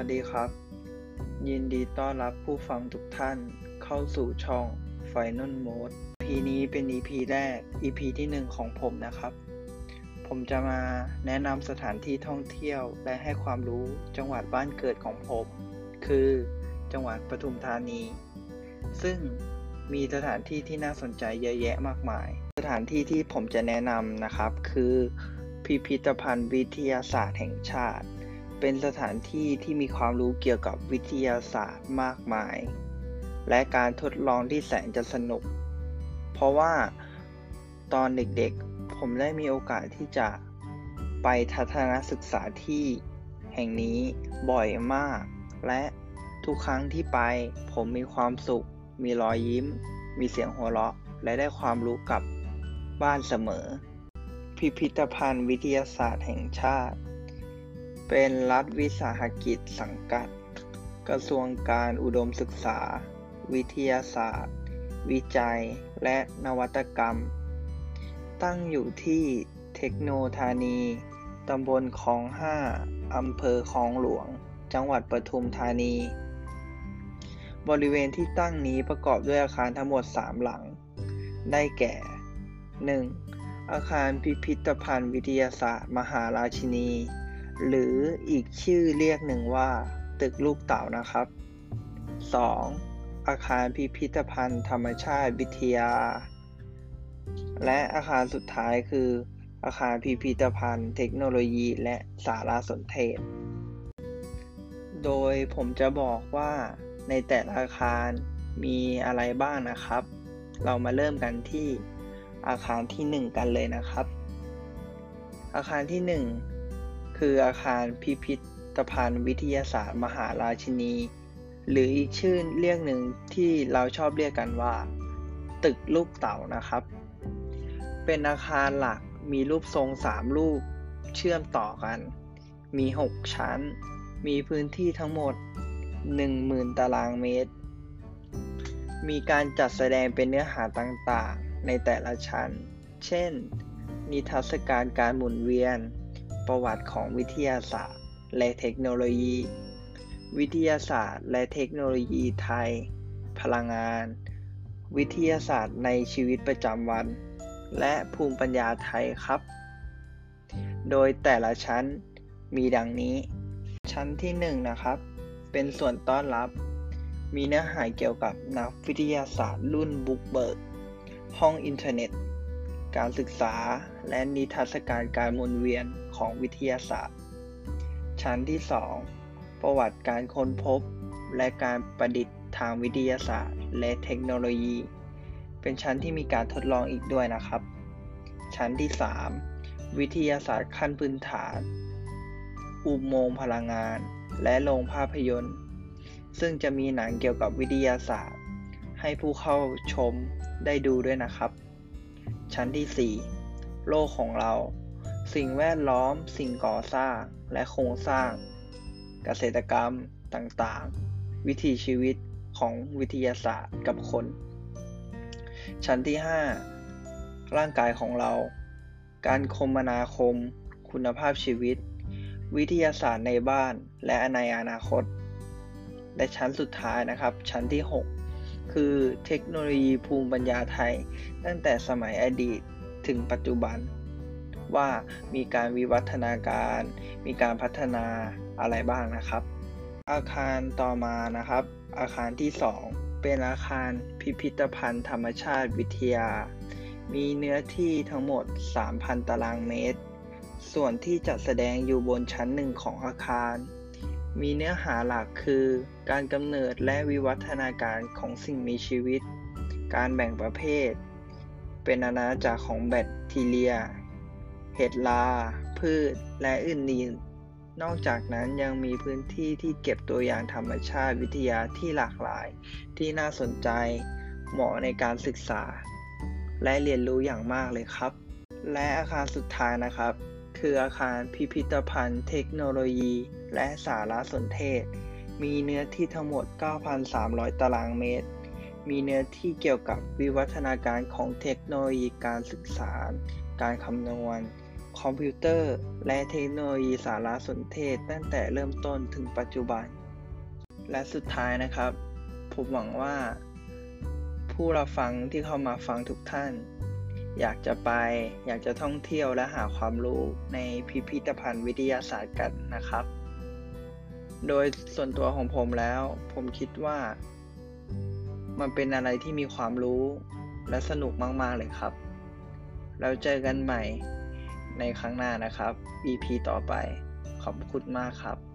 วัสดีครับ ยินดีต้อนรับผู้ฟังทุกท่านเข้าสู่ช่อง Final Mode EP นี้เป็น EP แรก EP ที่ 1 ของผมนะครับ ผมจะมาแนะนำสถานที่ท่องเที่ยวและให้ความรู้จังหวัดบ้านเกิดของผม คือจังหวัดปทุมธานี ซึ่งมีสถานที่ที่น่าสนใจเยอะแยะมากมาย สถานที่ที่ผมจะแนะนำนะครับ คือ พิพิธภัณฑ์วิทยาศาสตร์แห่งชาติ เป็นสถานที่ที่มีความรู้เกี่ยวกับวิทยาศาสตร์มากมาย และการทดลองที่แสนจะสนุก เพราะว่าตอนเด็กๆ ผมได้มีโอกาสที่จะไปทัศนศึกษาที่แห่งนี้บ่อยมาก และทุกครั้งที่ไปผมมีความสุข มีรอยยิ้ม มีเสียงหัวเราะ และได้ความรู้กลับบ้านเสมอ พิพิธภัณฑ์วิทยาศาสตร์แห่งชาติ เป็นรัฐวิสาหกิจสังกัด กระทรวงการอุดมศึกษา วิทยาศาสตร์ วิจัย และนวัตกรรม ตั้งอยู่ที่เทคโนธานี ตำบลคลองห้าอำเภอคลองหลวง จังหวัดปทุมธานี บริเวณที่ตั้งนี้ประกอบด้วยอาคารทั้งหมด 3 หลัง ได้แก่ 1. อาคารพิพิธภัณฑ์วิทยาศาสตร์ มหาราชินี หรืออีกชื่อเรียกหนึ่งว่า ตึกลูกเต่านะครับ 2. อาคารพิพิธภัณฑ์ธรรมชาติวิทยา และอาคารสุดท้ายคือ อาคารพิพิธภัณฑ์เทคโนโลยีและสารสนเทศ โดยผมจะบอกว่าในแต่ละอาคารมีอะไรบ้างนะครับ เรามาเริ่มกันที่อาคารที่ 1 กันเลยนะครับ อาคารที่ 1 คืออาคารพิพิธภัณฑ์วิทยาศาสตร์มหาราชินี หรืออีกชื่อเรียกหนึ่งที่เราชอบเรียกกันว่า ตึกลูกเต่านะครับ เป็นอาคารหลักมีรูปทรง3รูปเชื่อมต่อกัน มี 6 ชั้น มีพื้นที่ทั้งหมด 10,000 ตารางเมตร มีการจัดแสดงเป็นเนื้อหาต่างๆ ในแต่ละชั้น เช่น นิทรรศการการหมุนเวียน ประวัติของวิทยาศาสตร์ และเทคโนโลยี วิทยาศาสตร์ และเทคโนโลยีไทย พลังงาน วิทยาศาสตร์ในชีวิตประจำวัน และภูมิปัญญาไทยครับ โดยแต่ละชั้นมีดังนี้ ชั้นที่1นนะครับ เป็นส่วนต้อนรับ มีเนื้อหาเกี่ยวกับนักวิทยาศาสตร์รุ่นบุกเบิก ห้องอินเทอร์เน็ต การศึกษา และนิทรรศการการหมุนเวียนของวิทยาศาสตร์ ชั้นที่ 2 ประวัติการค้นพบ และการประดิษฐ์ทางวิทยาศาสตร์ และเทคโนโลยี เป็นชั้นที่มีการทดลองอีกด้วยนะครับ ชั้นที่ 3 วิทยาศาสตร์ขั้นพื้นฐาน อุโมงค์พลังงาน และโรงภาพยนตร์ ซึ่งจะมีหนังเกี่ยวกับวิทยาศาสตร์ ให้ผู้เข้าชมได้ดูด้วยนะครับ ชั้นที่ 4 โลกของเรา สิ่งแวดล้อม สิ่งก่อสร้าง และโครงสร้าง เกษตรกรรมต่างๆ วิถีชีวิตของวิทยาศาสตร์กับคน ชั้นที่ 5 ร่างกายของเรา การคมนาคม คุณภาพชีวิต วิทยาศาสตร์ในบ้านและในอนาคต และชั้นสุดท้ายนะครับ ชั้นที่ 6 คือเทคโนโลยีภูมิปัญญาไทย ตั้งแต่สมัยอดีตถึงปัจจุบัน ว่ามีการวิวัฒนาการ มีการพัฒนาอะไรบ้างนะครับ อาคารต่อมานะครับ อาคารที่ 2 เป็นอาคารพิพิธภัณฑ์ธรรมชาติวิทยา มีเนื้อที่ทั้งหมด 3,000 ตารางเมตร ส่วนที่จัดแสดงอยู่บนชั้นหนึ่งของอาคาร มีเนื้อหาหลักคือ การกำเนิดและวิวัฒนาการของสิ่งมีชีวิต การแบ่งประเภท เป็นอาณาจักรของแบคทีเรีย เห็ดลา พืช และอื่นๆ นอกจากนั้นยังมีพื้นที่ที่เก็บตัวอย่างธรรมชาติวิทยาที่หลากหลาย ที่น่าสนใจ เหมาะในการศึกษา และเรียนรู้อย่างมากเลยครับ และอาคารสุดท้ายนะครับ คืออาคารพิพิธภัณฑ์เทคโนโลยี และสารสนเทศ มีเนื้อที่ทั้งหมด 9,300 ตารางเมตร มีเนื้อที่เกี่ยวกับวิวัฒนาการของเทคโนโลยีการศึกษา การคำนวณ คอมพิวเตอร์ และเทคโนโลยีสารสนเทศ ตั้งแต่เริ่มต้นถึงปัจจุบัน และสุดท้ายนะครับ ผมหวังว่า ผู้รับฟังที่เข้ามาฟังทุกท่าน อยากจะไปอยากจะท่องเที่ยวและหาความรู้ในพิพิธภัณฑ์วิทยาศาสตร์กันนะครับ โดยส่วนตัวของผมแล้ว ผมคิดว่า มันเป็นอะไรที่มีความรู้และสนุกมาก ๆ เลยครับ แล้วเจอกันใหม่ในครั้งหน้านะครับ EP ต่อไป ขอบคุณมากครับ